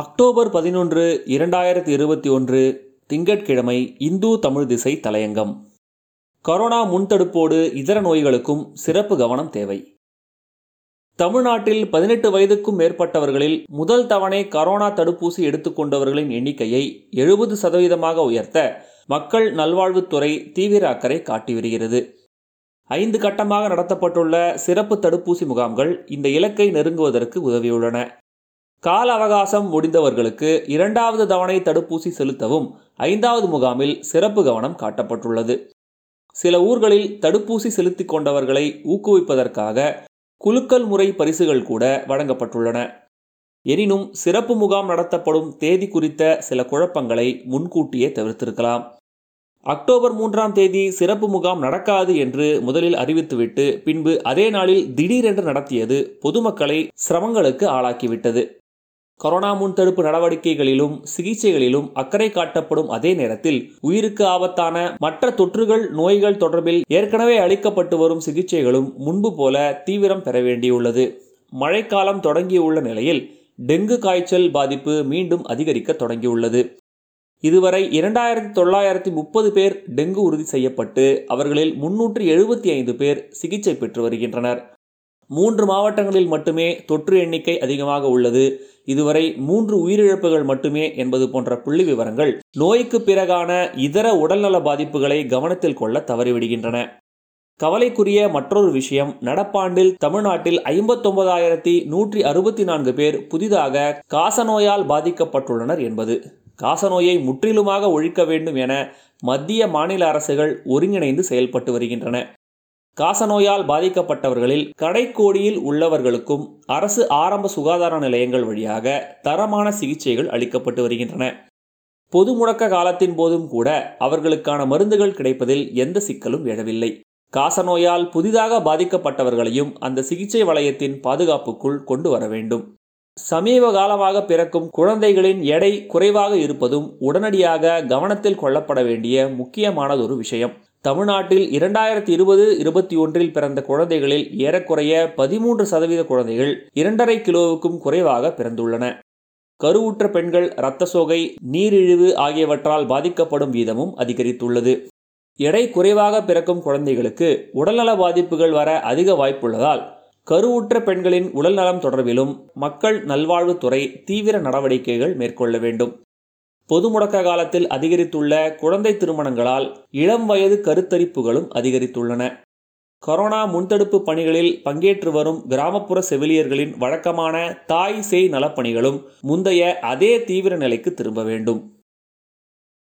October பதினொன்று இரண்டாயிரத்தி இருபத்தி ஒன்று திங்கட்கிழமை இந்து தமிழ் திசை தலையங்கம். கொரோனா முன்தடுப்போடு இதர நோய்களுக்கும் சிறப்பு கவனம் தேவை. தமிழ்நாட்டில் பதினெட்டு வயதுக்கும் மேற்பட்டவர்களில் முதல் தவணை கரோனா தடுப்பூசி எடுத்துக்கொண்டவர்களின் எண்ணிக்கையை எழுபது சதவீதமாக உயர்த்த மக்கள் நல்வாழ்வுத்துறை தீவிர அக்கறை காட்டி வருகிறது. ஐந்து கட்டமாக நடத்தப்பட்டுள்ள சிறப்பு தடுப்பூசி முகாம்கள் இந்த இலக்கை நெருங்குவதற்கு உதவியுள்ளன. கால அவகாசம் முடிந்தவர்களுக்கு இரண்டாவது தவணை தடுப்பூசி செலுத்தவும் ஐந்தாவது முகாமில் சிறப்பு கவனம் காட்டப்பட்டுள்ளது. சில ஊர்களில் தடுப்பூசி செலுத்திக் கொண்டவர்களை ஊக்குவிப்பதற்காக குலுக்கல் முறை பரிசுகள் கூட வழங்கப்பட்டுள்ளன. எனினும் சிறப்பு முகாம் நடத்தப்படும் தேதி குறித்த சில குழப்பங்களை முன்கூட்டியே தவிர்த்திருக்கலாம். அக்டோபர் மூன்றாம் தேதி சிறப்பு முகாம் நடக்காது என்று முதலில் அறிவித்துவிட்டு பின்பு அதே நாளில் திடீரென்று நடத்தியது பொதுமக்களை சிரமங்களுக்கு ஆளாக்கிவிட்டது. கொரோனா முன்தடுப்பு நடவடிக்கைகளிலும் சிகிச்சைகளிலும் அக்கறை காட்டப்படும் அதே நேரத்தில் உயிருக்கு ஆபத்தான மற்ற தொற்றுகள் நோய்கள் தொடர்பில் ஏற்கனவே அளிக்கப்பட்டு வரும் சிகிச்சைகளும் முன்பு போல தீவிரம் பெற வேண்டியுள்ளது. மழைக்காலம் தொடங்கியுள்ள நிலையில் டெங்கு காய்ச்சல் பாதிப்பு மீண்டும் அதிகரிக்க தொடங்கியுள்ளது. இதுவரை இரண்டாயிரத்தி தொள்ளாயிரத்தி முப்பது பேர் டெங்கு உறுதி செய்யப்பட்டு அவர்களில் முன்னூற்றி எழுபத்தி ஐந்து பேர் சிகிச்சை பெற்று வருகின்றனர். மூன்று மாவட்டங்களில் மட்டுமே தொற்று எண்ணிக்கை அதிகமாக உள்ளது. இதுவரை மூன்று உயிரிழப்புகள் மட்டுமே என்பது போன்ற புள்ளி விவரங்கள் நோய்க்கு பிறகான இதர உடல்நல பாதிப்புகளை கவனத்தில் கொள்ள தவறிவிடுகின்றன. கவலைக்குரிய மற்றொரு விஷயம் நடப்பாண்டில் தமிழ்நாட்டில் ஐம்பத்தொன்பதாயிரத்தி நூற்றி அறுபத்தி நான்கு பேர் புதிதாக காசநோயால் பாதிக்கப்பட்டுள்ளனர் என்பது. காசநோயை முற்றிலுமாக ஒழிக்க வேண்டும் என மத்திய மாநில அரசுகள் ஒருங்கிணைந்து செயல்பட்டு வருகின்றன. காசநோயால் பாதிக்கப்பட்டவர்களில் கடைக்கோடியில் உள்ளவர்களுக்கும் அரசு ஆரம்ப சுகாதார நிலையங்கள் வழியாக தரமான சிகிச்சைகள் அளிக்கப்பட்டு வருகின்றன. பொது முடக்க காலத்தின் போதும் கூட அவர்களுக்கான மருந்துகள் கிடைப்பதில் எந்த சிக்கலும் எழவில்லை. காசநோயால் புதிதாக பாதிக்கப்பட்டவர்களையும் அந்த சிகிச்சை வளையத்தின் பாதுகாப்புக்குள் கொண்டு வர வேண்டும். சமீப காலமாக பிறக்கும் குழந்தைகளின் எடை குறைவாக இருப்பதும் உடனடியாக கவனத்தில் கொள்ளப்பட வேண்டிய முக்கியமானதொரு விஷயம். தமிழ்நாட்டில் இரண்டாயிரத்தி இருபது இருபத்தி ஒன்றில் பிறந்த குழந்தைகளில் ஏறக்குறைய பதிமூன்று சதவீத குழந்தைகள் இரண்டரை கிலோவுக்கும் குறைவாக பிறந்துள்ளன. கருவுற்ற பெண்கள் இரத்த சோகை நீரிழிவு ஆகியவற்றால் பாதிக்கப்படும் வீதமும் அதிகரித்துள்ளது. எடை குறைவாக பிறக்கும் குழந்தைகளுக்கு உடல்நல பாதிப்புகள் வர அதிக வாய்ப்புள்ளதால் கருவுற்ற பெண்களின் உடல்நலம் தொடர்பிலும் மக்கள் நல்வாழ்வுத்துறை தீவிர நடவடிக்கைகள் மேற்கொள்ள வேண்டும். பொது முடக்க காலத்தில் அதிகரித்துள்ள குழந்தை திருமணங்களால் இளம் வயது கருத்தரிப்புகளும் அதிகரித்துள்ளன. கொரோனா முன்தடுப்பு பணிகளில் பங்கேற்று வரும் கிராமப்புற செவிலியர்களின் வழக்கமான தாய் சேய் நலப்பணிகளும் முந்தைய அதே தீவிர நிலைக்கு திரும்ப வேண்டும்.